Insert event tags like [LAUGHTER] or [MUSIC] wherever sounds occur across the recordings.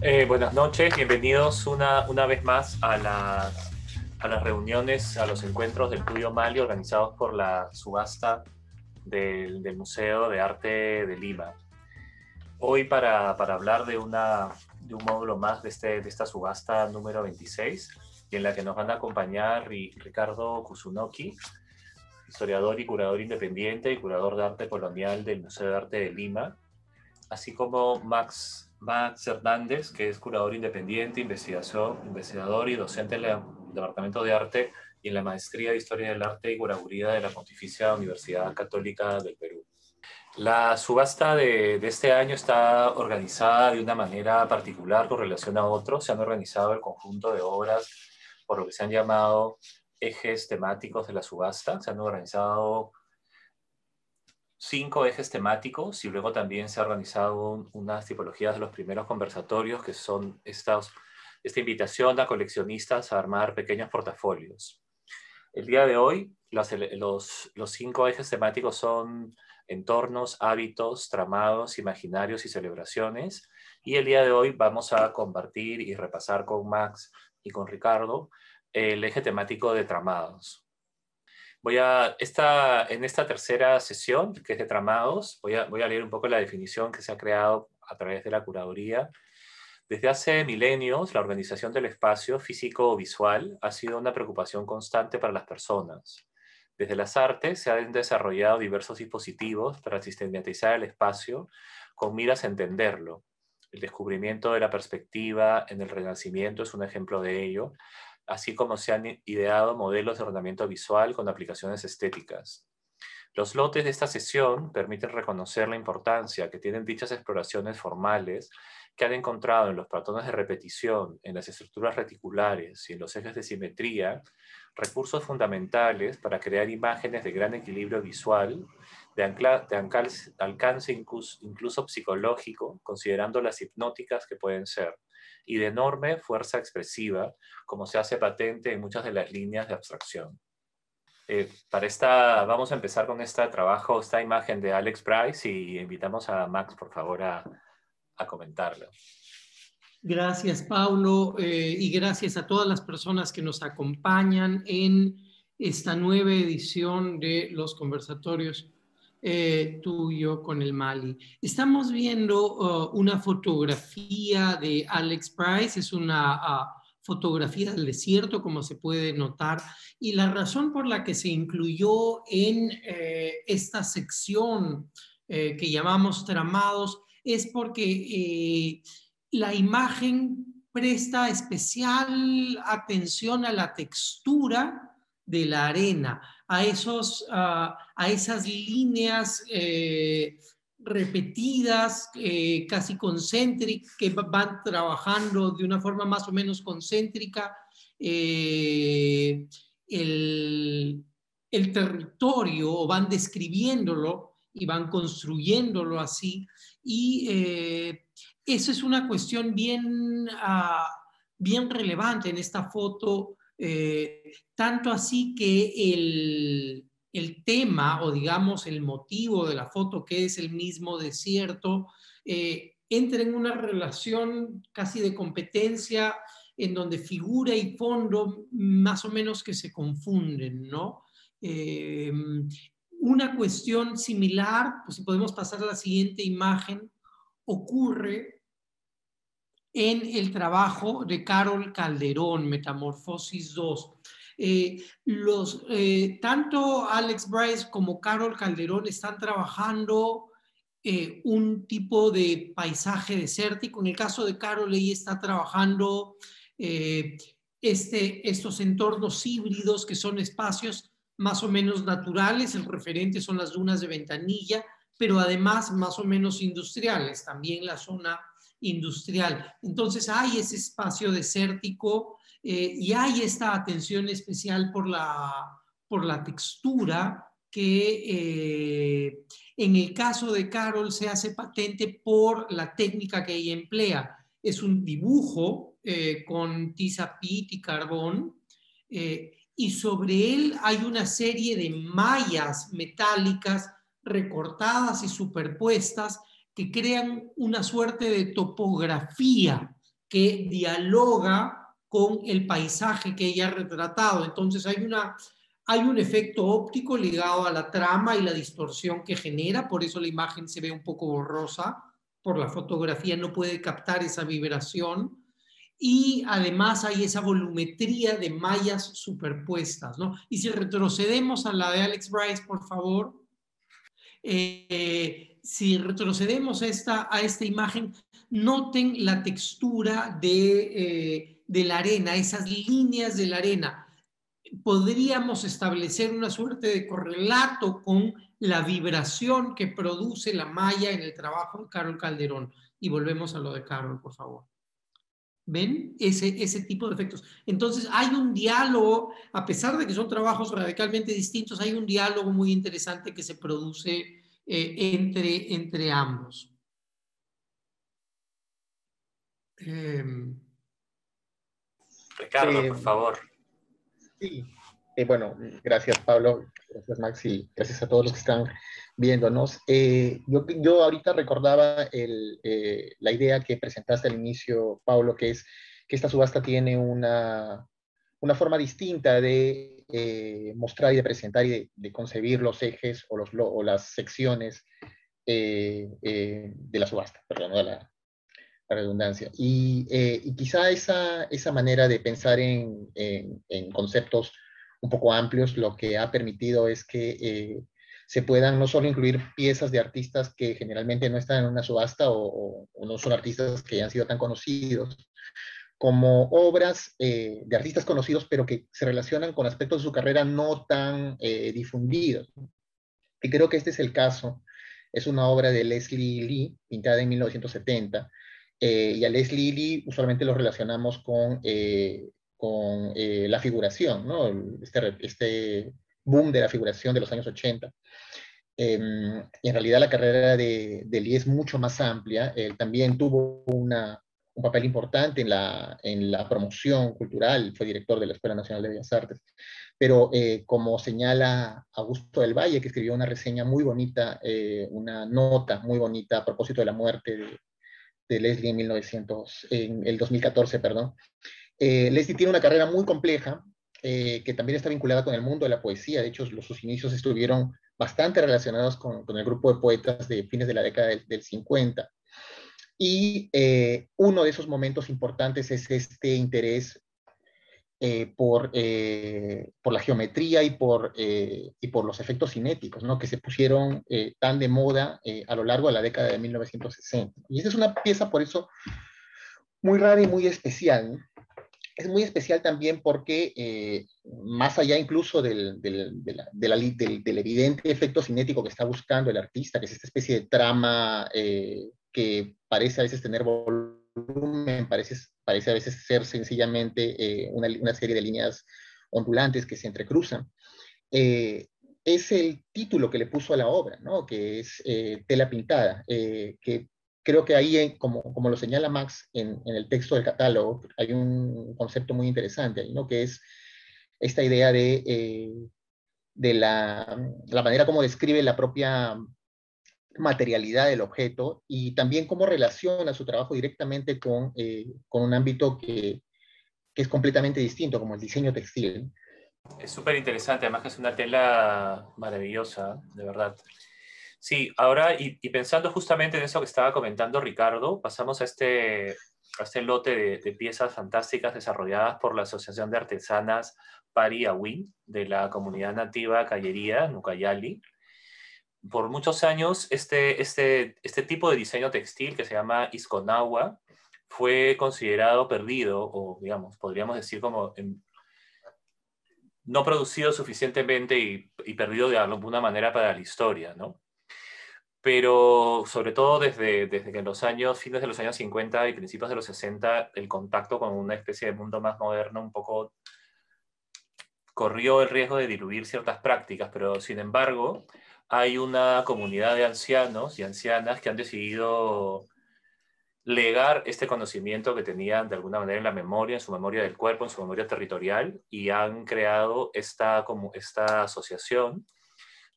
Eh, buenas noches, bienvenidos una, una vez más a las, a las reuniones, a los encuentros del Tuyo Mali organizados por la subasta del, del Museo de Arte de Lima. Hoy para, para hablar de, una, de un módulo más de, este, de esta subasta número 26, y en la que nos van a acompañar Ricardo Kusunoki, historiador y curador independiente y curador de arte colonial del Museo de Arte de Lima, así como Max Max Hernández, que es curador independiente, investigador y docente en el Departamento de Arte y en la Maestría de Historia del Arte y Curaduría de la Pontificia Universidad Católica del Perú. La subasta de, este año está organizada de una manera particular con relación a otros. Se han organizado el conjunto de obras por lo que se han llamado ejes temáticos de la subasta. Se han organizado cinco ejes temáticos y luego también se ha organizado unas tipologías de los primeros conversatorios que son estas, esta invitación a coleccionistas a armar pequeños portafolios. El día de hoy los, los, los cinco ejes temáticos son entornos, hábitos, tramados, imaginarios y celebraciones. Y el día de hoy vamos a compartir y repasar con Max y con Ricardo el eje temático de tramados. Voy a, esta, en esta tercera sesión, que es de tramados, voy a, voy a leer un poco la definición que se ha creado a través de la curaduría. Desde hace milenios, la organización del espacio físico o visual ha sido una preocupación constante para las personas. Desde las artes se han desarrollado diversos dispositivos para sistematizar el espacio con miras a entenderlo. El descubrimiento de la perspectiva en el Renacimiento es un ejemplo de ello, así como se han ideado modelos de ordenamiento visual con aplicaciones estéticas. Los lotes de esta sesión permiten reconocer la importancia que tienen dichas exploraciones formales que han encontrado en los patrones de repetición, en las estructuras reticulares y en los ejes de simetría, recursos fundamentales para crear imágenes de gran equilibrio visual, de, alcance incluso psicológico, considerando las hipnóticas que pueden ser y de enorme fuerza expresiva, como se hace patente en muchas de las líneas de abstracción. Eh, para esta, vamos a empezar con este trabajo, esta imagen de Alex Price y invitamos a Max, por favor, a, comentarlo. Gracias, Paulo, eh, y gracias a todas las personas que nos acompañan en esta nueva edición de los conversatorios eh, tuyo con el Mali. Estamos viendo uh, una fotografía de Alex Price, es una uh, fotografía del desierto, como se puede notar, y la razón por la que se incluyó en eh, esta sección eh, que llamamos tramados es porque la imagen presta especial atención a la textura de la arena a, esos, a esas líneas eh, repetidas, eh, casi concéntricas, que van trabajando de una forma más o menos concéntrica eh, el, el, territorio o van describiéndolo y van construyéndolo así. Y eso es una cuestión bien, uh, bien relevante en esta foto eh, tanto así que el, el, tema o digamos el motivo de la foto, que es el mismo desierto, eh, entra en una relación casi de competencia en donde figura y fondo más o menos que se confunden, ¿no? Eh, una cuestión similar, pues si podemos pasar a la siguiente imagen, ocurre en el trabajo de Carol Calderón, Metamorfosis 2. Eh, eh, tanto Alex Bryce como Carol Calderón están trabajando eh, un tipo de paisaje desértico. En el caso de Carol, ella está trabajando este, estos entornos híbridos que son espacios más o menos naturales. El referente son las dunas de Ventanilla, pero además más o menos industriales. También la zona industrial. Entonces hay ese espacio desértico eh, y hay esta atención especial por la, por la textura que eh, en el caso de Carol se hace patente por la técnica que ella emplea. Es un dibujo eh, con tiza pit y carbón y sobre él hay una serie de mallas metálicas recortadas y superpuestas que crean una suerte de topografía que dialoga con el paisaje que ella ha retratado. Entonces hay, una, hay un efecto óptico ligado a la trama y la distorsión que genera, por eso la imagen se ve un poco borrosa, por la fotografía no puede captar esa vibración y además hay esa volumetría de mallas superpuestas, ¿no? Y si retrocedemos a la de Alex Bryce, por favor, eh, si retrocedemos a esta, a esta imagen, noten la textura de, eh, de la arena, esas líneas de la arena. Podríamos establecer una suerte de correlato con la vibración que produce la malla en el trabajo de Carol Calderón. Y volvemos a lo de Carol, por favor. ¿Ven? Ese, ese tipo de efectos. Entonces hay un diálogo, a pesar de que son trabajos radicalmente distintos, hay un diálogo muy interesante que se produce eh, entre, entre ambos. Em, Ricardo, por favor. Sí, eh, bueno, gracias Pablo, gracias Max y gracias a todos los que están viéndonos. Eh, yo, yo, ahorita recordaba el, eh, la idea que presentaste al inicio, Pablo, que es que esta subasta tiene una, una forma distinta de eh, mostrar y de presentar y de, concebir los ejes o, los, o las secciones de la subasta, perdón, de la, la redundancia. Y, y, quizá esa, esa manera de pensar en, en, en, conceptos un poco amplios lo que ha permitido es que se puedan no solo incluir piezas de artistas que generalmente no están en una subasta o, no son artistas que hayan sido tan conocidos, como obras eh, de artistas conocidos, pero que se relacionan con aspectos de su carrera no tan eh, difundidos. Y creo que este es el caso. Es una obra de Leslie Lee, pintada en 1970, eh, y a Leslie Lee usualmente lo relacionamos con, con la figuración, ¿no? Este, este boom de la figuración de los años 80. Em, en realidad la carrera de, de, Lee es mucho más amplia. Él también tuvo una, un papel importante en la, en la promoción cultural, fue director de la Escuela Nacional de Bellas Artes. Pero eh, como señala Augusto del Valle, que escribió una reseña muy bonita, eh, una nota muy bonita a propósito de la muerte de, de Leslie en, 1900, en el 2014, perdón, eh, Leslie tiene una carrera muy compleja, eh, que también está vinculada con el mundo de la poesía. De hecho, los, sus inicios estuvieron bastante relacionados con, con, el grupo de poetas de fines de la década del, 50. Y eh, uno de esos momentos importantes es este interés eh, por, por, la geometría y por, y por los efectos cinéticos, ¿no? que se pusieron tan de moda a lo largo de la década de 1960. Y esta es una pieza, por eso, muy rara y muy especial, es muy especial también porque, eh, más allá incluso del, del, del, evidente efecto cinético que está buscando el artista, que es esta especie de trama eh, que parece a veces tener volumen, parece, parece a veces ser sencillamente eh, una, una, serie de líneas ondulantes que se entrecruzan, es el título que le puso a la obra, ¿no? que es Tela Pintada, que creo que ahí, como, como lo señala Max en, en, el texto del catálogo, hay un concepto muy interesante ahí, que es esta idea de, eh, de la, la, manera como describe la propia materialidad del objeto y también cómo relaciona su trabajo directamente con, eh, con un ámbito que, que, es completamente distinto, como el diseño textil. Es súper interesante, además que es una tela maravillosa, de verdad. Sí, ahora, y, pensando justamente en eso que estaba comentando Ricardo, pasamos a este, a este lote de, piezas fantásticas desarrolladas por la Asociación de Artesanas Pari Awin de la comunidad nativa Callería, Nucayali. Por muchos años, este, este, este tipo de diseño textil que se llama Isconagua fue considerado perdido, o digamos, podríamos decir como no producido suficientemente y, y, perdido de alguna manera para la historia, ¿no? pero sobre todo desde, desde que en los años, fines de los años 50 y principios de los 60, el contacto con una especie de mundo más moderno un poco corrió el riesgo de diluir ciertas prácticas, pero sin embargo hay una comunidad de ancianos y ancianas que han decidido legar este conocimiento que tenían de alguna manera en la memoria, en su memoria del cuerpo, en su memoria territorial, y han creado esta, esta asociación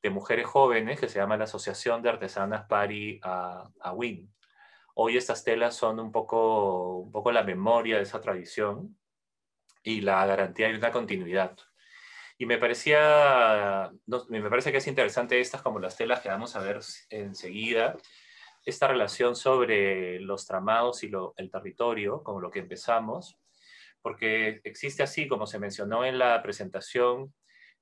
de mujeres jóvenes que se llama la Asociación de Artesanas Pari a, a. Hoy estas telas son un poco, un poco la memoria de esa tradición y la garantía de una continuidad. Y me parecía, me parece que es interesante estas como las telas que vamos a ver enseguida, esta relación sobre los tramados y el territorio, como lo que empezamos, porque existe así, como se mencionó en la presentación,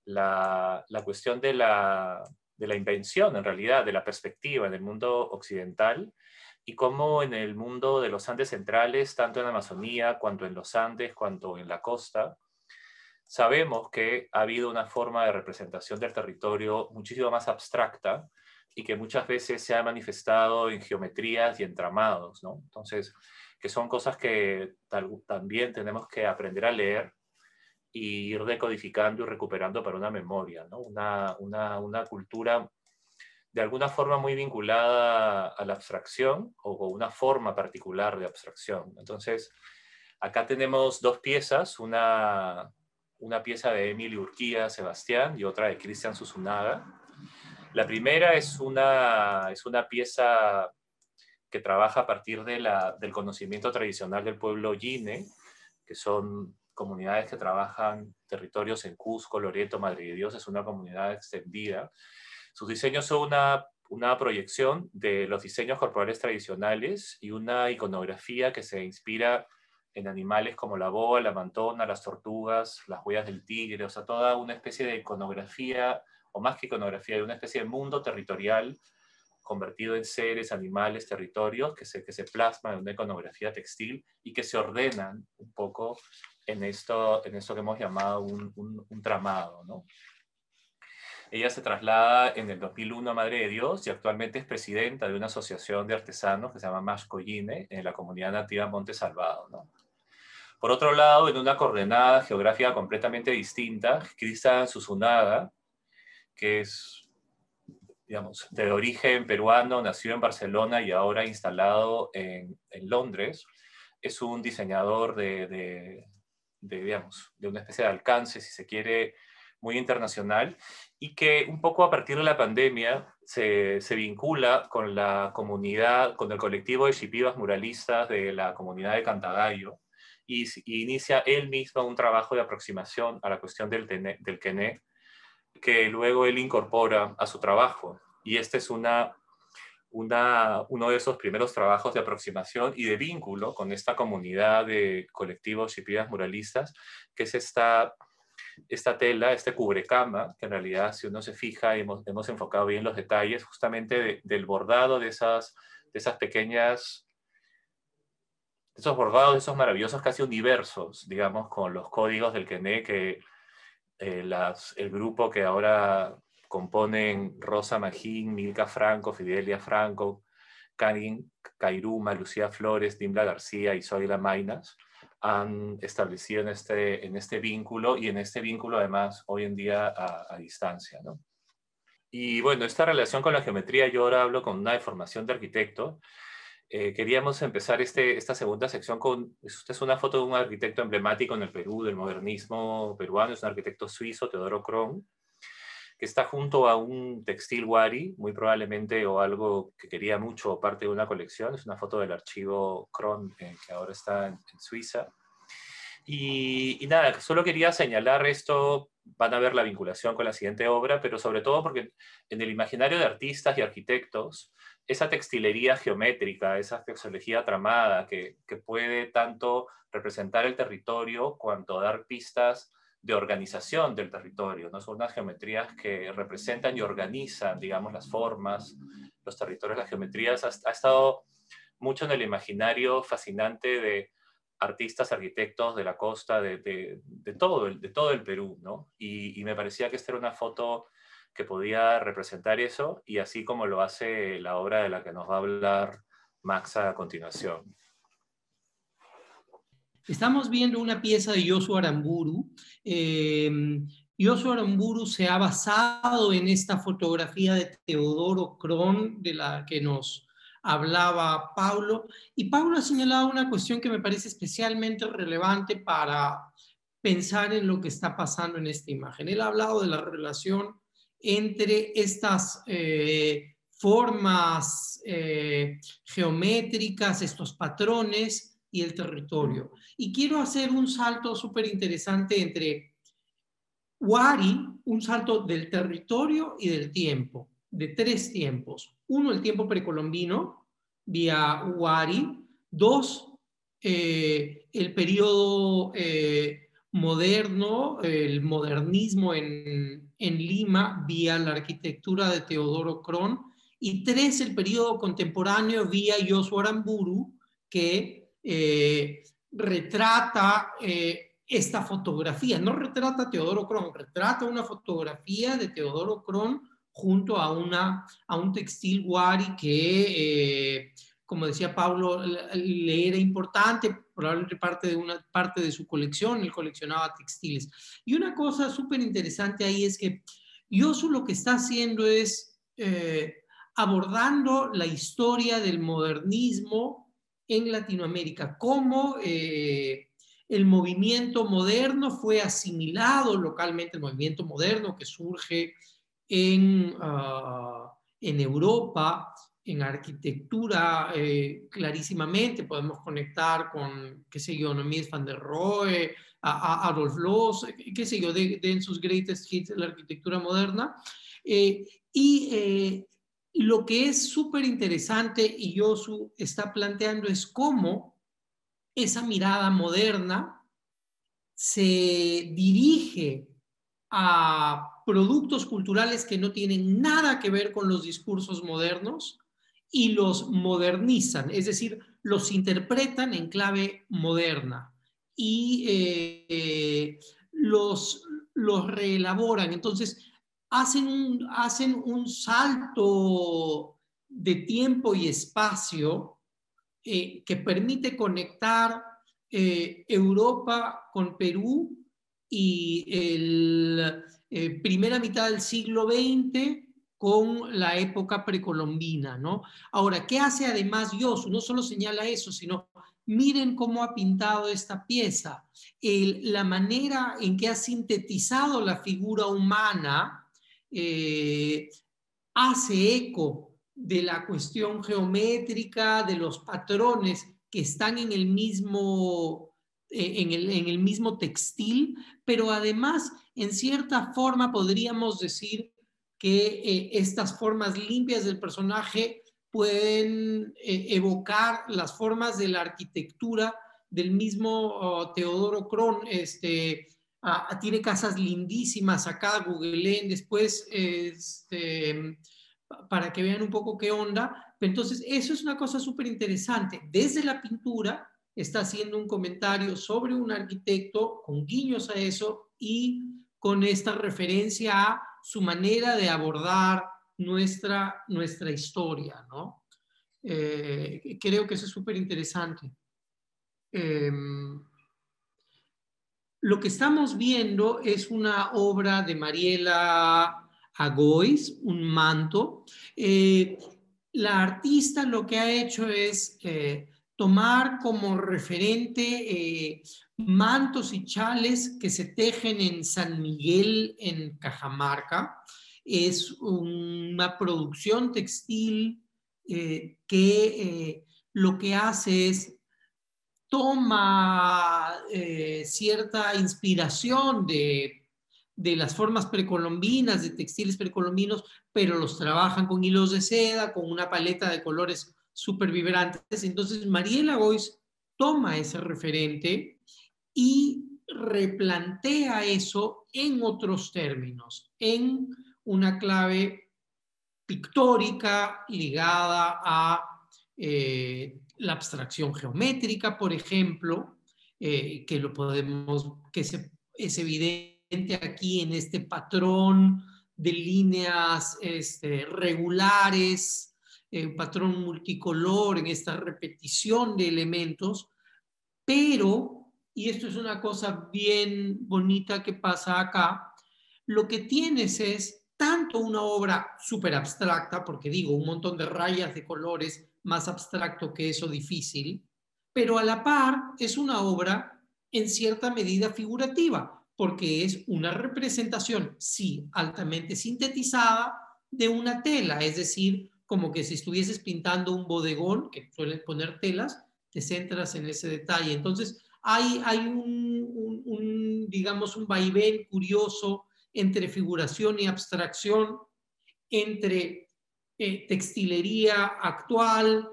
la, la cuestión de la, de la invención, en realidad, de la perspectiva en el mundo occidental, y cómo en el mundo de los Andes centrales, tanto en Amazonía, cuanto en los Andes, cuanto en la costa, sabemos que ha habido una forma de representación del territorio muchísimo más abstracta y que muchas veces se ha manifestado en geometrías y entramados, ¿no? Entonces, que son cosas que también tenemos que aprender a leer y ir decodificando y recuperando para una memoria, ¿no? Una, una, una cultura de alguna forma muy vinculada a la abstracción o con una forma particular de abstracción. Entonces, acá tenemos dos piezas, una, una pieza de Emilio Urquía Sebastián y otra de Cristian Susunaga. La primera es una, es una pieza que trabaja a partir de la, del conocimiento tradicional del pueblo Yine, que son comunidades que trabajan territorios en Cusco, Loreto, Madre de Dios, es una comunidad extendida. Sus diseños son una, una proyección de los diseños corporales tradicionales y una iconografía que se inspira en animales como la boa, la mantona, las tortugas, las huellas del tigre, o sea, toda una especie de iconografía, o más que iconografía, de una especie de mundo territorial convertido en seres, animales, territorios, que se, que se plasma en una iconografía textil y que se ordenan un poco en esto, en esto que hemos llamado un, un, tramado. ¿no? Ella se traslada en el 2001 a Madre de Dios y actualmente es presidenta de una asociación de artesanos que se llama Mascoyine en la comunidad nativa Monte Salvado. ¿no? Por otro lado, en una coordenada geográfica completamente distinta, Cristian Susunaga, que es, digamos, de origen peruano, nació en Barcelona y ahora instalado en, Londres, es un diseñador de, de, de, digamos, de una especie de alcance, si se quiere, muy internacional y que un poco a partir de la pandemia se, vincula con la comunidad, con el colectivo de chipivas muralistas de la comunidad de Cantagallo, y, inicia él mismo un trabajo de aproximación a la cuestión del, del Kené, que luego él incorpora a su trabajo. Y este es una, una, uno de esos primeros trabajos de aproximación y de vínculo con esta comunidad de colectivos y pibas muralistas, que es esta, esta tela, este cubrecama, que en realidad si uno se fija, hemos, hemos enfocado bien los detalles justamente del bordado de esas, de esas pequeñas esos bordados, esos maravillosos casi universos, digamos, con los códigos del Kene que eh, las, el grupo que ahora componen Rosa Magín, Milka Franco, Fidelia Franco, Karin Cairuma, Lucía Flores, Dimbla García y Zoila Mainas, han establecido en este, en este vínculo y en este vínculo además hoy en día a, a distancia. ¿no? Y bueno, esta relación con la geometría, yo ahora hablo con una deformación de arquitecto, eh, queríamos empezar este, esta segunda sección con, esta es una foto de un arquitecto emblemático en el Perú, del modernismo peruano, es un arquitecto suizo, Teodoro Kron, que está junto a un textil wari, muy probablemente, o algo que quería mucho, parte de una colección, es una foto del archivo Kron, eh, que ahora está en, Suiza. Y, y, nada, solo quería señalar esto, van a ver la vinculación con la siguiente obra, pero sobre todo porque en el imaginario de artistas y arquitectos, esa textilería geométrica, esa textilería tramada que, puede tanto representar el territorio cuanto dar pistas de organización del territorio. ¿no? Son unas geometrías que representan y organizan, digamos, las formas, los territorios, las geometrías. Ha, estado mucho en el imaginario fascinante de artistas, arquitectos de la costa, de, todo, el, de todo el Perú. ¿no? Y, y me parecía que esta era una foto que podía representar eso y así como lo hace la obra de la que nos va a hablar Max a continuación. Estamos viendo una pieza de Yosu Aramburu. Eh, Yosu Aramburu se ha basado en esta fotografía de Teodoro Kron, de la que nos hablaba Paulo. Y Paulo ha señalado una cuestión que me parece especialmente relevante para pensar en lo que está pasando en esta imagen. Él ha hablado de la relación entre estas eh, formas eh, geométricas, estos patrones y el territorio. Y quiero hacer un salto súper interesante entre Wari, un salto del territorio y del tiempo, de tres tiempos. Uno, el tiempo precolombino, vía Wari. Dos, eh, el periodo eh, moderno, el modernismo en, en, Lima, vía la arquitectura de Teodoro Cron. Y tres, el periodo contemporáneo vía Yosu Aramburu, que eh, retrata esta fotografía. No retrata Teodoro Cron, retrata una fotografía de Teodoro Cron junto a, una, a un textil Wari que, eh, como decía Pablo, le era importante, probablemente parte de una parte de su colección, él coleccionaba textiles. Y una cosa súper interesante ahí es que Yosu lo que está haciendo es eh, abordando la historia del modernismo en Latinoamérica, cómo eh, el movimiento moderno fue asimilado localmente, el movimiento moderno que surge en, ah, en Europa, en arquitectura, eh, clarísimamente podemos conectar con, qué sé yo, Mies van der Rohe, a, Adolf Loos, qué sé yo, de, sus greatest hits de la arquitectura moderna. Eh, y eh, lo que es súper interesante y Yosu está planteando es cómo esa mirada moderna se dirige a productos culturales que no tienen nada que ver con los discursos modernos y los modernizan, es decir, los interpretan en clave moderna y eh, los, los reelaboran. Entonces, hacen un, hacen un salto de tiempo y espacio eh, que permite conectar eh, Europa con Perú y la eh, primera mitad del siglo XX con la época precolombina, ¿no? Ahora, ¿qué hace además Yosu? No solo señala eso, sino miren cómo ha pintado esta pieza, la manera en que ha sintetizado la figura humana hace eco de la cuestión geométrica, de los patrones que están en el mismo, eh, en el, mismo textil, pero además, en cierta forma, podríamos decir que eh, estas formas limpias del personaje pueden eh, evocar las formas de la arquitectura del mismo oh, Teodoro Cron, este, tiene casas lindísimas acá, googleen después, este, para que vean un poco qué onda. Entonces, eso es una cosa súper interesante. Desde la pintura está haciendo un comentario sobre un arquitecto con guiños a eso y con esta referencia a su manera de abordar nuestra, nuestra historia, ¿no? Eh, creo que eso es súper interesante. Em, lo que estamos viendo es una obra de Mariela Agois, un manto. Eh, la artista lo que ha hecho es eh, tomar como referente eh, mantos y chales que se tejen en San Miguel, en Cajamarca. Es una producción textil que lo que hace es toma cierta inspiración de de las formas precolombinas, de textiles precolombinos, pero los trabajan con hilos de seda, con una paleta de colores súper vibrantes. Entonces, Mariela Gois toma ese referente y replantea eso en otros términos, en una clave pictórica ligada a eh, la abstracción geométrica, por ejemplo, eh, que lo podemos, que es evidente aquí en este patrón de líneas este, regulares, un patrón multicolor, en esta repetición de elementos, pero, y esto es una cosa bien bonita que pasa acá, lo que tienes es tanto una obra súper abstracta, porque digo, un montón de rayas de colores, más abstracto que eso difícil, pero a la par es una obra en cierta medida figurativa, porque es una representación, sí, altamente sintetizada de una tela, es decir, como que si estuvieses pintando un bodegón, que suelen poner telas, te centras en ese detalle. Entonces, hay, hay un, digamos, un vaivén curioso entre figuración y abstracción, entre eh, textilería actual,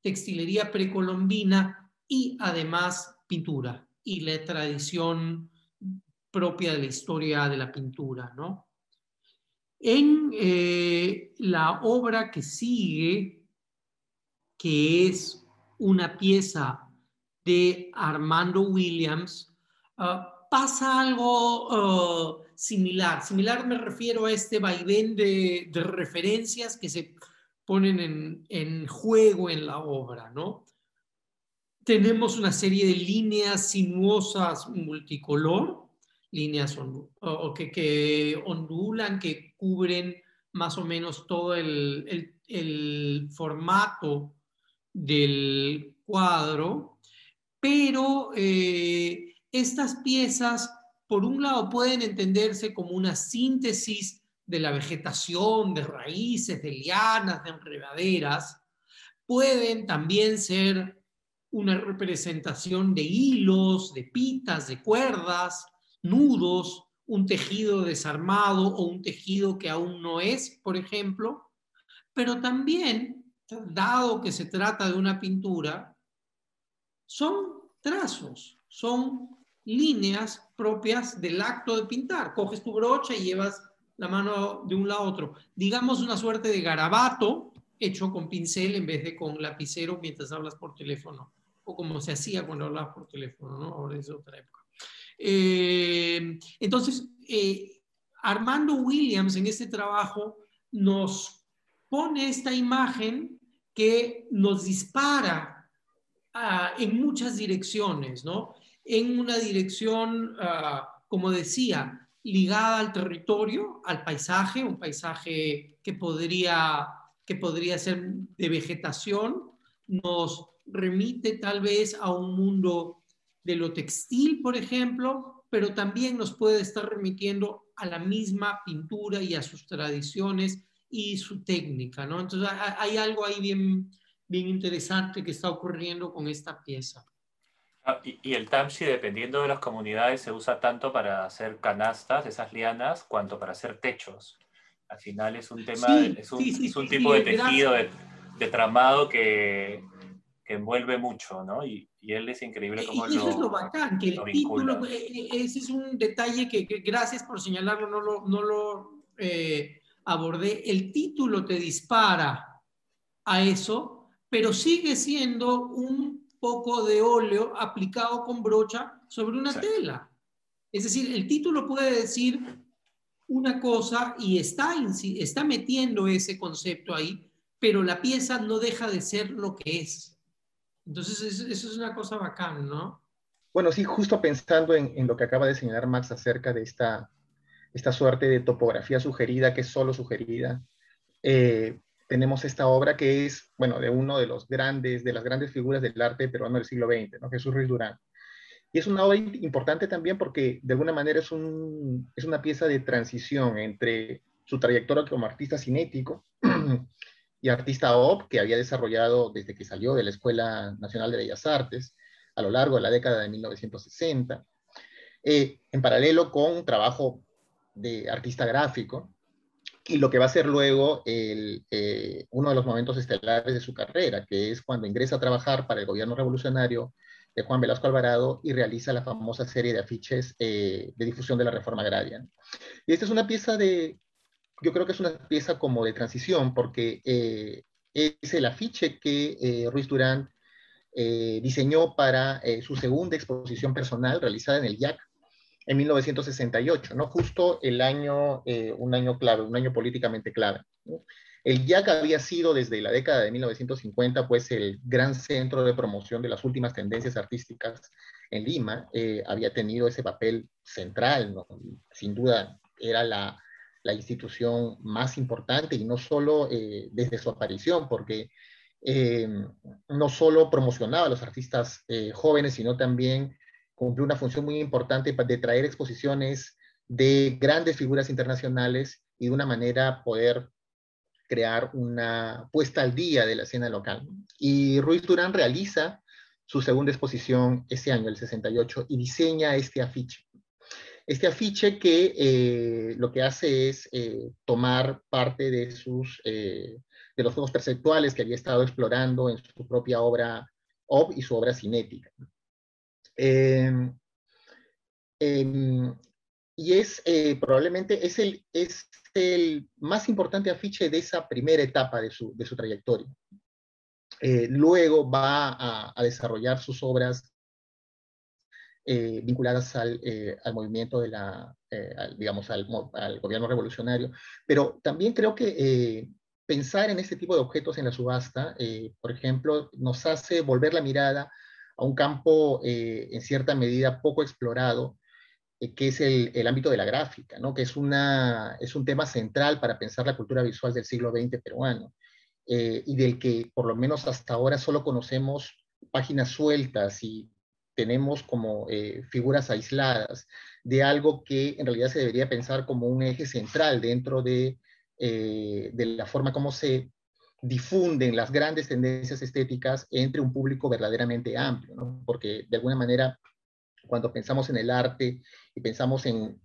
textilería precolombina y además pintura y la tradición propia de la historia de la pintura, ¿no? En eh, la obra que sigue, que es una pieza de Armando Williams, ah, pasa algo ah, similar. Similar me refiero a este vaivén de, referencias que se ponen en, en, juego en la obra, ¿no? Tenemos una serie de líneas sinuosas multicolor, líneas o, que, que, ondulan, que cubren más o menos todo el, el, formato del cuadro, pero eh, estas piezas, por un lado, pueden entenderse como una síntesis de la vegetación, de raíces, de lianas, de enredaderas, pueden también ser una representación de hilos, de pitas, de cuerdas, nudos, un tejido desarmado o un tejido que aún no es, por ejemplo, pero también, dado que se trata de una pintura, son trazos, son líneas propias del acto de pintar. Coges tu brocha y llevas la mano de un lado a otro. Digamos una suerte de garabato hecho con pincel en vez de con lapicero mientras hablas por teléfono, o como se hacía cuando hablabas por teléfono, ¿no? Ahora es otra época. Eh, entonces, eh, Armando Williams en este trabajo nos pone esta imagen que nos dispara ah, en muchas direcciones, ¿no? En una dirección, ah, como decía, ligada al territorio, al paisaje, un paisaje que podría, que podría ser de vegetación, nos remite tal vez a un mundo de lo textil, por ejemplo, pero también nos puede estar remitiendo a la misma pintura y a sus tradiciones y su técnica, ¿no? Entonces hay algo ahí bien, bien interesante que está ocurriendo con esta pieza. Ah, y, el tamshi, dependiendo de las comunidades, se usa tanto para hacer canastas, esas lianas, cuanto para hacer techos. Al final es un tema, es un, tipo de tejido, de, tramado que, que envuelve mucho, ¿no? Y, y él es increíble como y eso es lo bacán, que el título, eh, eh, ese es un detalle que, gracias por señalarlo, no lo, no lo eh, abordé. El título te dispara a eso, pero sigue siendo un poco de óleo aplicado con brocha sobre una tela. Es decir, el título puede decir una cosa y está, está metiendo ese concepto ahí, pero la pieza no deja de ser lo que es. Entonces, eso es una cosa bacán, ¿no? Bueno, sí, justo pensando en, lo que acaba de señalar Max acerca de esta, esta suerte de topografía sugerida, que es solo sugerida, eh, tenemos esta obra que es, bueno, de uno de los grandes, de las grandes figuras del arte peruano del siglo XX, ¿no? Jesús Ruiz Durán. Y es una obra importante también porque de alguna manera es, un, es una pieza de transición entre su trayectoria como artista cinético [CLEARS THROAT] y artista OP que había desarrollado desde que salió de la Escuela Nacional de Bellas Artes a lo largo de la década de 1960, eh, en paralelo con trabajo de artista gráfico y lo que va a ser luego el, eh, uno de los momentos estelares de su carrera, que es cuando ingresa a trabajar para el gobierno revolucionario de Juan Velasco Alvarado y realiza la famosa serie de afiches eh, de difusión de la reforma agraria. Y esta es una pieza de, yo creo que es una pieza como de transición, porque eh, es el afiche que eh, Ruiz Durán eh, diseñó para su segunda exposición personal realizada en el IAC en 1968, ¿no? Justo el año, un año clave, un año políticamente clave. El IAC había sido desde la década de 1950, pues, el gran centro de promoción de las últimas tendencias artísticas en Lima. había tenido ese papel central, ¿no? Sin duda era la, la institución más importante y no solo eh, desde su aparición, porque eh, no solo promocionaba a los artistas eh, jóvenes, sino también cumplió una función muy importante de traer exposiciones de grandes figuras internacionales y de una manera poder crear una puesta al día de la escena local. Y Ruiz Durán realiza su segunda exposición ese año, el 68, y diseña este afiche. Este afiche que eh, lo que hace es eh, tomar parte de, sus, eh, de los juegos perceptuales que había estado explorando en su propia obra OB y su obra cinética. Em, em, y es probablemente es el, es el más importante afiche de esa primera etapa de su, de su trayectoria. luego va a desarrollar sus obras eh, vinculadas al, eh, al, movimiento de la, eh, digamos, al, al, gobierno revolucionario. Pero también creo que pensar en este tipo de objetos en la subasta, por ejemplo, nos hace volver la mirada a un campo en cierta medida poco explorado, que es el, el, ámbito de la gráfica, ¿no? que es, una, es un tema central para pensar la cultura visual del siglo XX peruano, y del que por lo menos hasta ahora solo conocemos páginas sueltas y tenemos como eh, figuras aisladas de algo que en realidad se debería pensar como un eje central dentro de, eh, de la forma como se difunden las grandes tendencias estéticas entre un público verdaderamente amplio, ¿no? porque de alguna manera cuando pensamos en el arte y pensamos en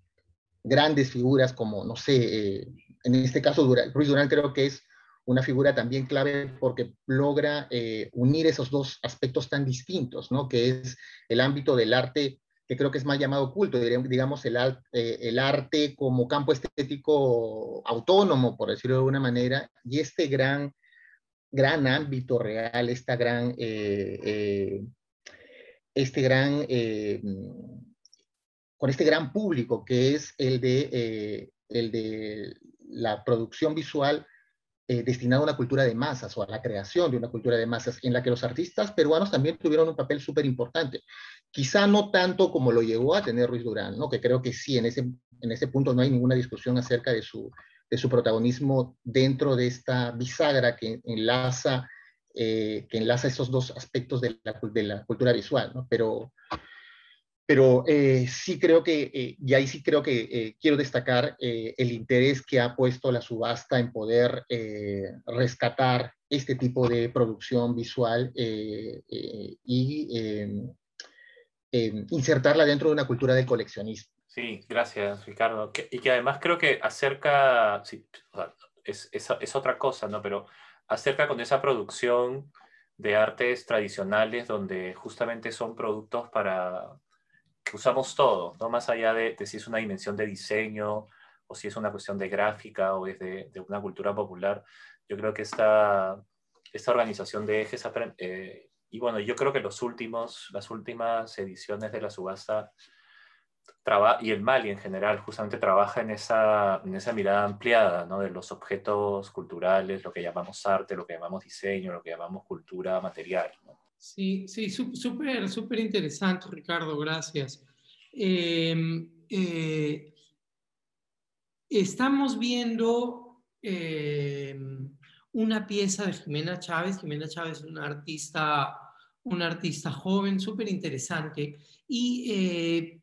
grandes figuras como, no sé, eh, en este caso Ruiz Durán creo que es una figura también clave porque logra eh, unir esos dos aspectos tan distintos, ¿no? que es el ámbito del arte, que creo que es más llamado culto, digamos, el, eh, el arte como campo estético autónomo, por decirlo de alguna manera, y este gran, gran ámbito real, esta gran, eh, este gran, con este gran público que es el de, el de la producción visual eh, destinado a una cultura de masas o a la creación de una cultura de masas, en la que los artistas peruanos también tuvieron un papel súper importante. Quizá no tanto como lo llegó a tener Ruiz Durán, ¿no? que creo que sí, en ese, en ese punto no hay ninguna discusión acerca de su, de su protagonismo dentro de esta bisagra que enlaza, eh, que enlaza esos dos aspectos de la, de la cultura visual, ¿no? pero pero eh, sí creo que, eh, y ahí sí creo que eh, quiero destacar el interés que ha puesto la subasta en poder rescatar este tipo de producción visual y em, em, insertarla dentro de una cultura del coleccionismo. Sí, gracias Ricardo. y que además creo que acerca, es, es, es otra cosa, ¿no? Pero acerca con esa producción de artes tradicionales donde justamente son productos para, usamos todo, ¿no? Más allá de, si es una dimensión de diseño o si es una cuestión de gráfica o es de, una cultura popular, yo creo que esta, esta organización de ejes, eh, y bueno, yo creo que los últimos, las últimas ediciones de la subasta y el Mali en general justamente trabaja en esa, en esa mirada ampliada ¿no? de los objetos culturales, lo que llamamos arte, lo que llamamos diseño, lo que llamamos cultura material. ¿no? Sí, sí, súper, interesante, Ricardo, gracias. Em, eh, estamos viendo em, una pieza de Jimena Chávez. Jimena Chávez es una artista, una artista joven, súper interesante. Y eh,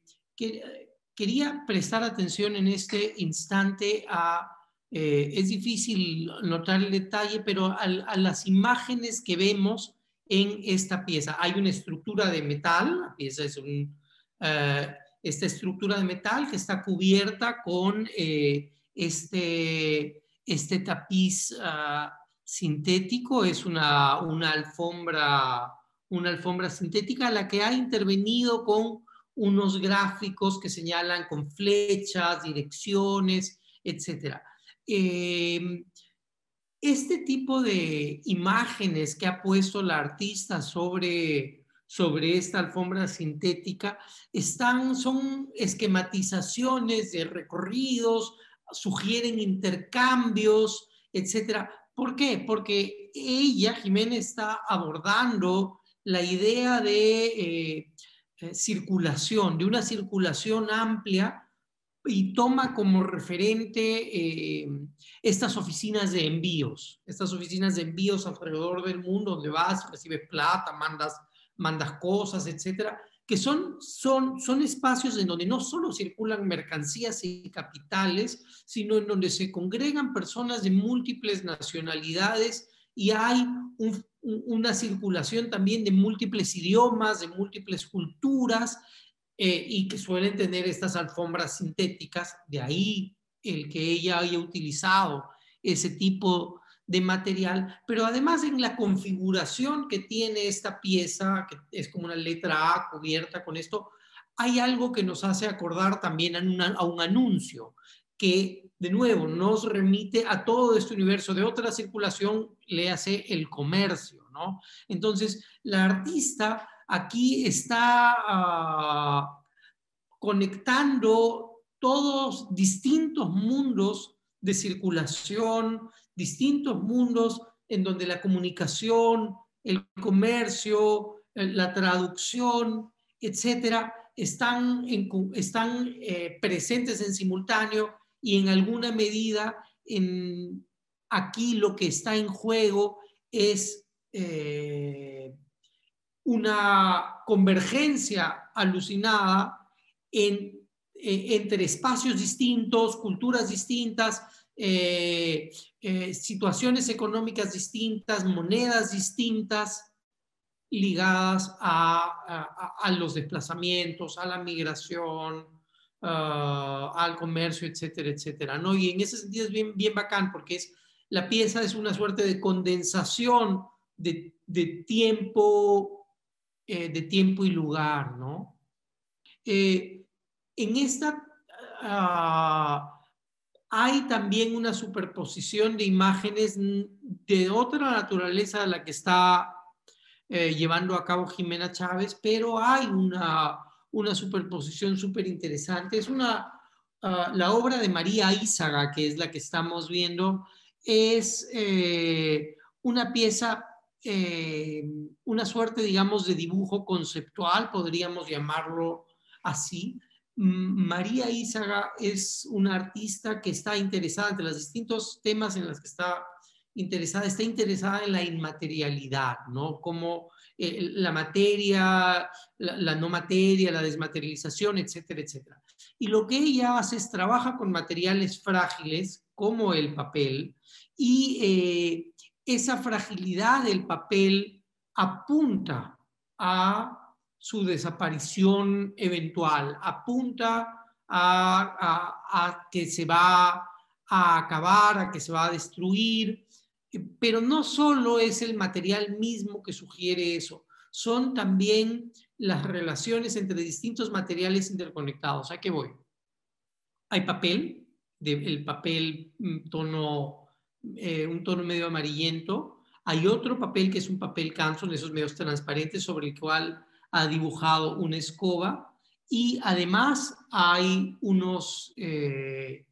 quería prestar atención en este instante a eh, es difícil notar el detalle, pero a, las imágenes que vemos en esta pieza. Hay una estructura de metal, la pieza es un, eh, esta estructura de metal que está cubierta con eh, este, este tapiz ah, sintético, es una, una, alfombra, una alfombra sintética a la que ha intervenido con unos gráficos que señalan con flechas, direcciones, etc. Este tipo de imágenes que ha puesto la artista sobre, sobre esta alfombra sintética están, son esquematizaciones de recorridos, sugieren intercambios, etc. ¿Por qué? Porque ella, Jiménez, está abordando la idea de eh, eh, circulación, de una circulación amplia y toma como referente eh, estas oficinas de envíos, estas oficinas de envíos alrededor del mundo donde vas, recibes plata, mandas, mandas cosas, etcétera, que son, son, son espacios en donde no solo circulan mercancías y capitales, sino en donde se congregan personas de múltiples nacionalidades y hay una circulación también de múltiples idiomas, de múltiples culturas, eh, y que suelen tener estas alfombras sintéticas, de ahí el que ella haya utilizado ese tipo de material, pero además en la configuración que tiene esta pieza, que es como una letra A cubierta con esto, hay algo que nos hace acordar también a, a un anuncio que de nuevo nos remite a todo este universo de otra circulación, le hace el comercio, ¿no? Entonces, la artista aquí está ah, conectando todos distintos mundos de circulación, distintos mundos en donde la comunicación, el comercio, eh, la traducción, etcétera, están, eh, presentes en simultáneo y en alguna medida en, aquí lo que está en juego es eh, una convergencia alucinada en, entre espacios distintos, culturas distintas, eh, eh, situaciones económicas distintas, monedas distintas, ligadas a, los desplazamientos, a la migración, al comercio, etcétera, etcétera. ¿no? Y en ese sentido es bien, bien bacán porque es, la pieza es una suerte de condensación de, de tiempo, eh, de tiempo y lugar. ¿no? en esta... Uh, hay también una superposición de imágenes de otra naturaleza a la que está eh, llevando a cabo Jimena Chávez, pero hay una, una superposición súper interesante. Es una, ah, la obra de María Ízaga, que es la que estamos viendo, es eh, una pieza, eh, una suerte, digamos, de dibujo conceptual, podríamos llamarlo así, María Ízaga es una artista que está interesada entre los distintos temas en los que está interesada, está interesada en la inmaterialidad, ¿no? Como eh, la materia, la, no materia, la desmaterialización, etcétera, etcétera. Y lo que ella hace es trabaja con materiales frágiles como el papel y eh, esa fragilidad del papel apunta a su desaparición eventual, apunta a, que se va a acabar, a que se va a destruir, pero no solo es el material mismo que sugiere eso, son también las relaciones entre distintos materiales interconectados. ¿A qué voy? Hay papel, el papel mm, tono, eh, un tono medio amarillento, hay otro papel que es un papel canson, esos medios transparentes sobre el cual ha dibujado una escoba. Y además hay unos eh,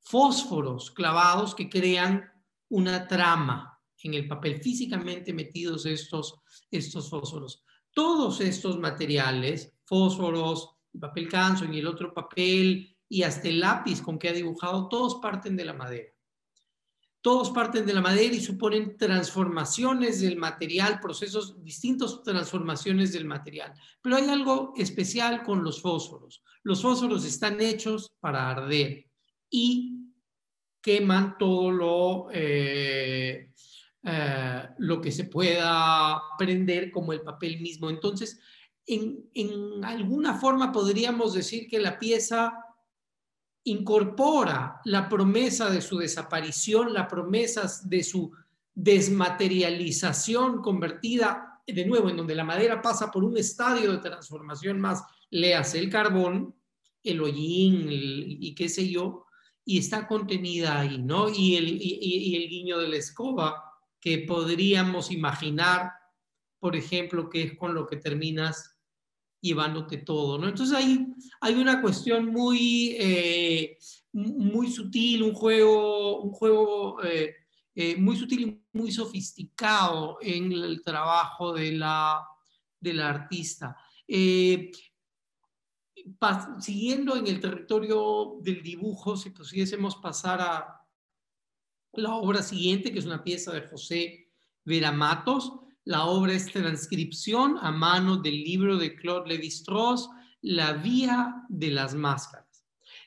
fósforos clavados que crean una trama en el papel, físicamente metidos estos, estos fósforos. Todos estos materiales, fósforos, el papel canso y el otro papel y hasta el lápiz con que ha dibujado, todos parten de la madera todos parten de la madera y suponen transformaciones del material, procesos, distintos transformaciones del material. Pero hay algo especial con los fósforos. Los fósforos están hechos para arder y queman todo lo, eh, eh, lo que se pueda prender como el papel mismo. Entonces, en, en alguna forma podríamos decir que la pieza incorpora la promesa de su desaparición, la promesa de su desmaterialización convertida de nuevo en donde la madera pasa por un estadio de transformación más, le hace el carbón, el hollín y qué sé yo, y está contenida ahí, ¿no? Y el, y el guiño de la escoba que podríamos imaginar, por ejemplo, que es con lo que terminas llevándote todo, ¿no? Entonces ahí hay una cuestión muy, eh, muy sutil, un juego, un juego eh, eh, muy sutil y muy sofisticado en el trabajo de la, de artista. siguiendo en el territorio del dibujo, si pudiésemos pasar a la obra siguiente, que es una pieza de José Vera Matos, La obra es transcripción a mano del libro de Claude Lévi-Strauss, La Vía de las Máscaras.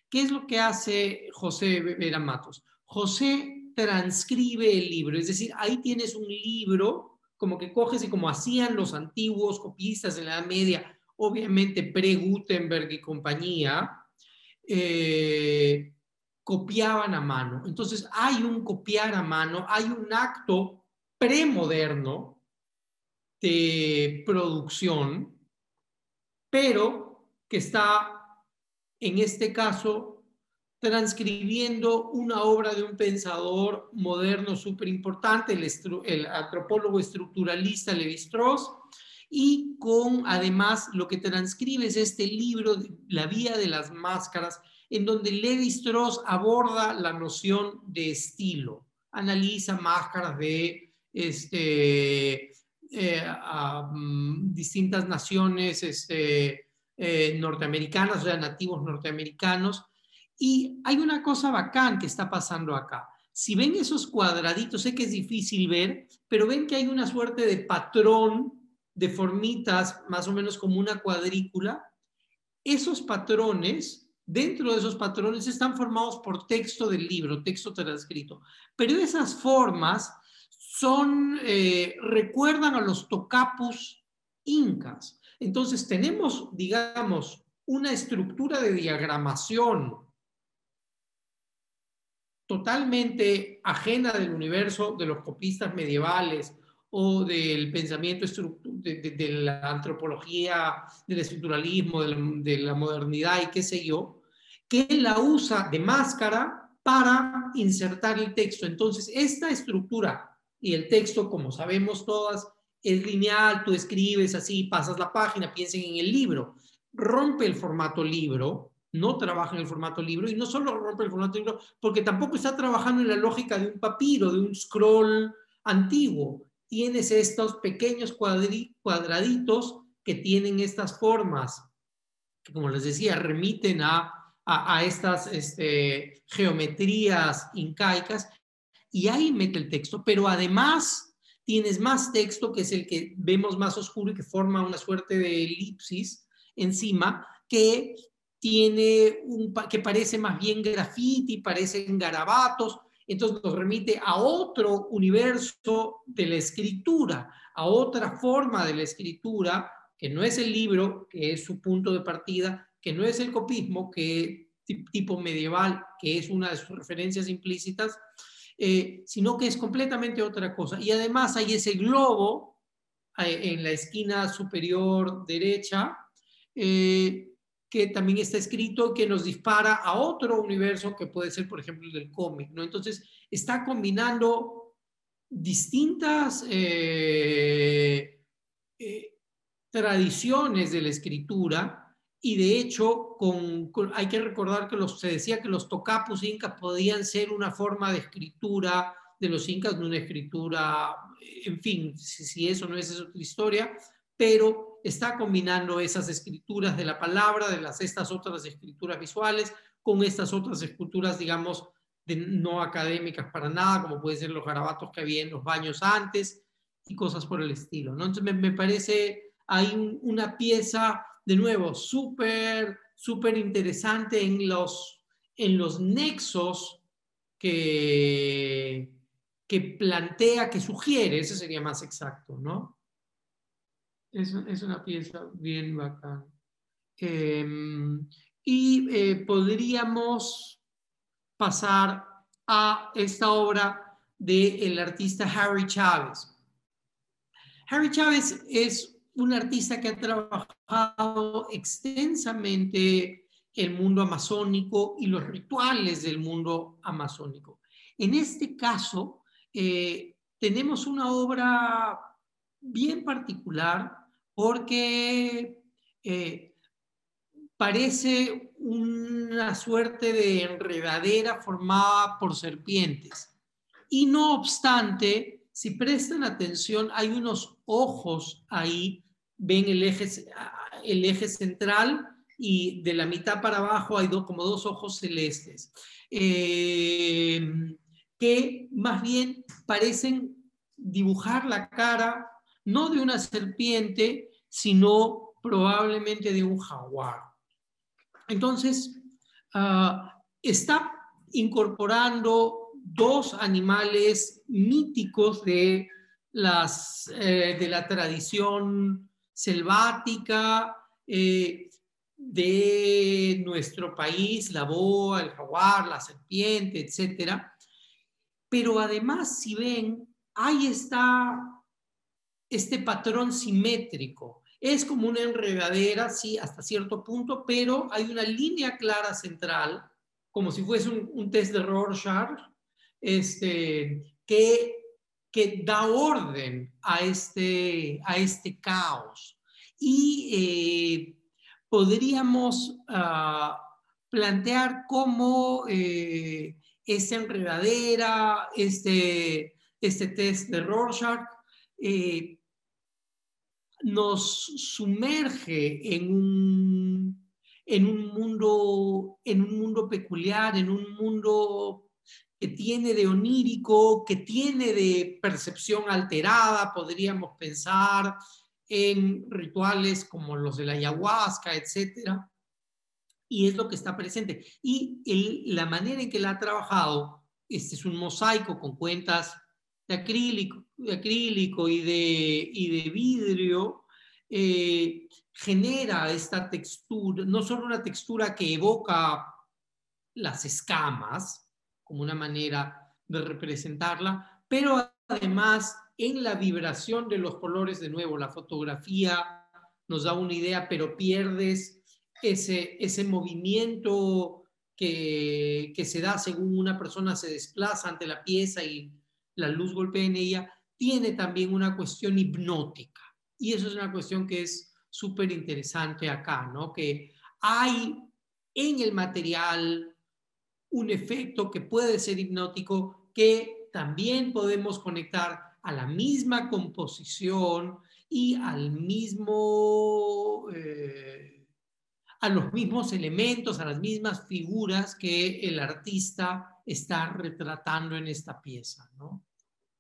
¿Qué es lo que hace José Vera Matos? José transcribe el libro, es decir, ahí tienes un libro como que coges y como hacían los antiguos copistas en la Edad Media, obviamente pre-Gutenberg y compañía, eh, copiaban a mano. Entonces hay un copiar a mano, hay un acto premoderno de producción, pero que está en este caso transcribiendo una obra de un pensador moderno súper importante, el, antropólogo estructuralista Levi-Strauss, y con además lo que transcribe es este libro, La Vía de las Máscaras, en donde Levi Strauss aborda la noción de estilo, analiza máscaras de este, eh, mm, distintas naciones este, eh, norteamericanas, o sea, nativos norteamericanos. Y hay una cosa bacán que está pasando acá. Si ven esos cuadraditos, sé que es difícil ver, pero ven que hay una suerte de patrón de formitas, más o menos como una cuadrícula. Esos patrones Dentro de esos patrones están formados por texto del libro, texto transcrito. Pero esas formas son, eh, recuerdan a los tocapus incas. Entonces tenemos, digamos, una estructura de diagramación totalmente ajena del universo de los copistas medievales o del pensamiento de, la antropología, del estructuralismo, de la modernidad y qué sé yo, que la usa de máscara para insertar el texto. Entonces, esta estructura y el texto, como sabemos todas, es lineal, tú escribes así, pasas la página, piensen en el libro, rompe el formato libro, no trabaja en el formato libro y no solo rompe el formato libro, porque tampoco está trabajando en la lógica de un papiro, de un scroll antiguo. Tienes estos pequeños cuadraditos que tienen estas formas, que como les decía, remiten a a, estas este, geometrías incaicas y ahí mete el texto, pero además tienes más texto que es el que vemos más oscuro y que forma una suerte de elipsis encima que tiene un que parece más bien graffiti, parecen garabatos, entonces nos remite a otro universo de la escritura, a otra forma de la escritura que no es el libro, que es su punto de partida, que no es el copismo, que tipo medieval, que es una de sus referencias implícitas, eh, sino que es completamente otra cosa. Y además hay ese globo eh, en la esquina superior derecha, eh, que también está escrito, que nos dispara a otro universo que puede ser, por ejemplo, el del cómic. ¿no? Entonces, está combinando distintas tradiciones de la escritura y de hecho hay que recordar que los, se decía que los tocapus incas podían ser una forma de escritura de los incas, de una escritura, en fin, si, eso no es, es otra historia, pero está combinando esas escrituras de la palabra, de las, estas otras escrituras visuales, con estas otras esculturas, digamos, de, no académicas para nada, como pueden ser los garabatos que había en los baños antes y cosas por el estilo. ¿no? Entonces me, me parece, hay una pieza de nuevo, súper, súper interesante en los, en los nexos que, que plantea, que sugiere, ese sería más exacto, ¿no? Es, es una pieza bien bacán. Em, y eh, podríamos pasar a esta obra del artista Harry Chávez. Harry Chávez es un artista que ha trabajado extensamente el mundo amazónico y los rituales del mundo amazónico. En este caso, eh, tenemos una obra bien particular porque eh, parece una suerte de enredadera formada por serpientes. Y no obstante, si prestan atención, hay unos ojos ahí ven el eje, central y de la mitad para abajo hay como dos ojos celestes, eh, que más bien parecen dibujar la cara no de una serpiente, sino probablemente de un jaguar. Entonces, ah, está incorporando dos animales míticos de, las, eh, de la tradición selvática eh, de nuestro país, la boa, el jaguar, la serpiente, etc. Pero además, si ven, ahí está este patrón simétrico. Es como una enredadera, sí, hasta cierto punto, pero hay una línea clara central como si fuese un, test de Rorschach, este, que, que da orden a este, a este caos. Y eh, podríamos ah, plantear cómo eh, esta enredadera, este, este test de Rorschach, eh, nos sumerge en un en un mundo, en un mundo peculiar, en un mundo que tiene de onírico, que tiene de percepción alterada, podríamos pensar en rituales como los de la ayahuasca, etcétera, y es lo que está presente. Y la manera en que la ha trabajado, este es un mosaico con cuentas de acrílico, de acrílico y, de, y de vidrio, eh, genera esta textura, no solo una textura que evoca las escamas, como una manera de representarla, pero además en la vibración de los colores, de nuevo, la fotografía nos da una idea, pero pierdes ese, ese movimiento que, que se da según una persona se desplaza ante la pieza y la luz golpea en ella, tiene también una cuestión hipnótica. Y eso es una cuestión que es súper interesante acá, ¿no? Que hay en el material un efecto que puede ser hipnótico que también podemos conectar a la misma composición y al mismo, eh, a los mismos elementos, a las mismas figuras que el artista está retratando en esta pieza, ¿no?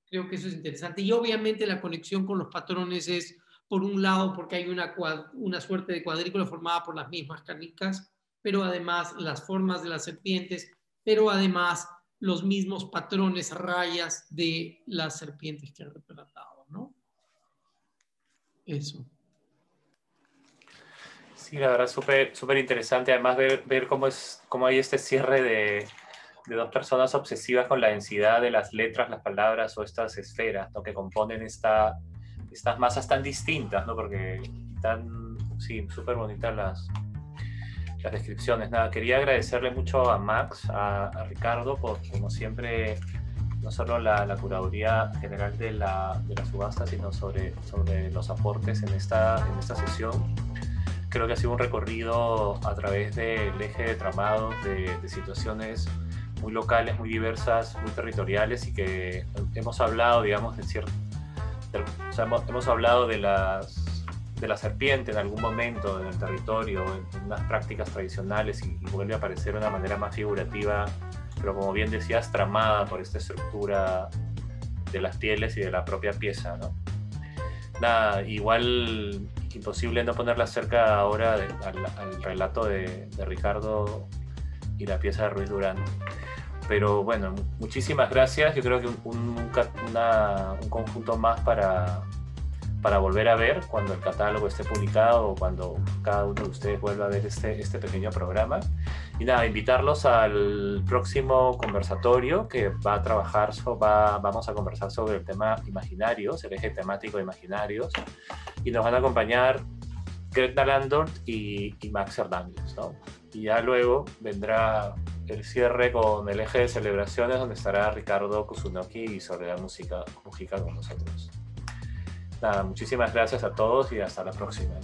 Creo que eso es interesante. Y obviamente la conexión con los patrones es por un lado porque hay una, una suerte de cuadrícula formada por las mismas canicas, pero además las formas de las serpientes, pero además los mismos patrones, rayas de las serpientes que han retratado, ¿no? Eso. Sí, la verdad, súper súper interesante. Además, ver, ver cómo, es, cómo hay este cierre de, de, dos personas obsesivas con la densidad de las letras, las palabras o estas esferas ¿no? que componen esta, estas masas tan distintas, ¿no? Porque tan, sí, súper bonitas las, las descripciones. Nada, quería agradecerle mucho a Max, a, Ricardo, por, como siempre, no solo la, la curaduría general de la, de la, subasta, sino sobre, sobre los aportes en esta, en esta sesión. Creo que ha sido un recorrido a través del eje de tramados, de, de situaciones muy locales, muy diversas, muy territoriales y que hemos hablado, digamos, de cierto hemos, hablado de las de la serpiente en algún momento en el territorio, en, unas prácticas tradicionales y, vuelve a aparecer de una manera más figurativa, pero como bien decías, tramada por esta estructura de las pieles y de la propia pieza. ¿no? Nada, igual imposible no ponerla cerca ahora al, relato de, Ricardo y la pieza de Ruiz Durán. Pero bueno, muchísimas gracias. Yo creo que un, conjunto más para, para volver a ver cuando el catálogo esté publicado o cuando cada uno de ustedes vuelva a ver este, este pequeño programa. Y nada, invitarlos al próximo conversatorio que va a trabajar, va, vamos a conversar sobre el tema imaginarios, el eje temático de imaginarios, y nos van a acompañar Greta Landort y, y Max Hernández. ¿no? Y ya luego vendrá el cierre con el eje de celebraciones donde estará Ricardo Kusunoki y Soledad Música, Música con nosotros. Nada, muchísimas gracias a todos y hasta la próxima.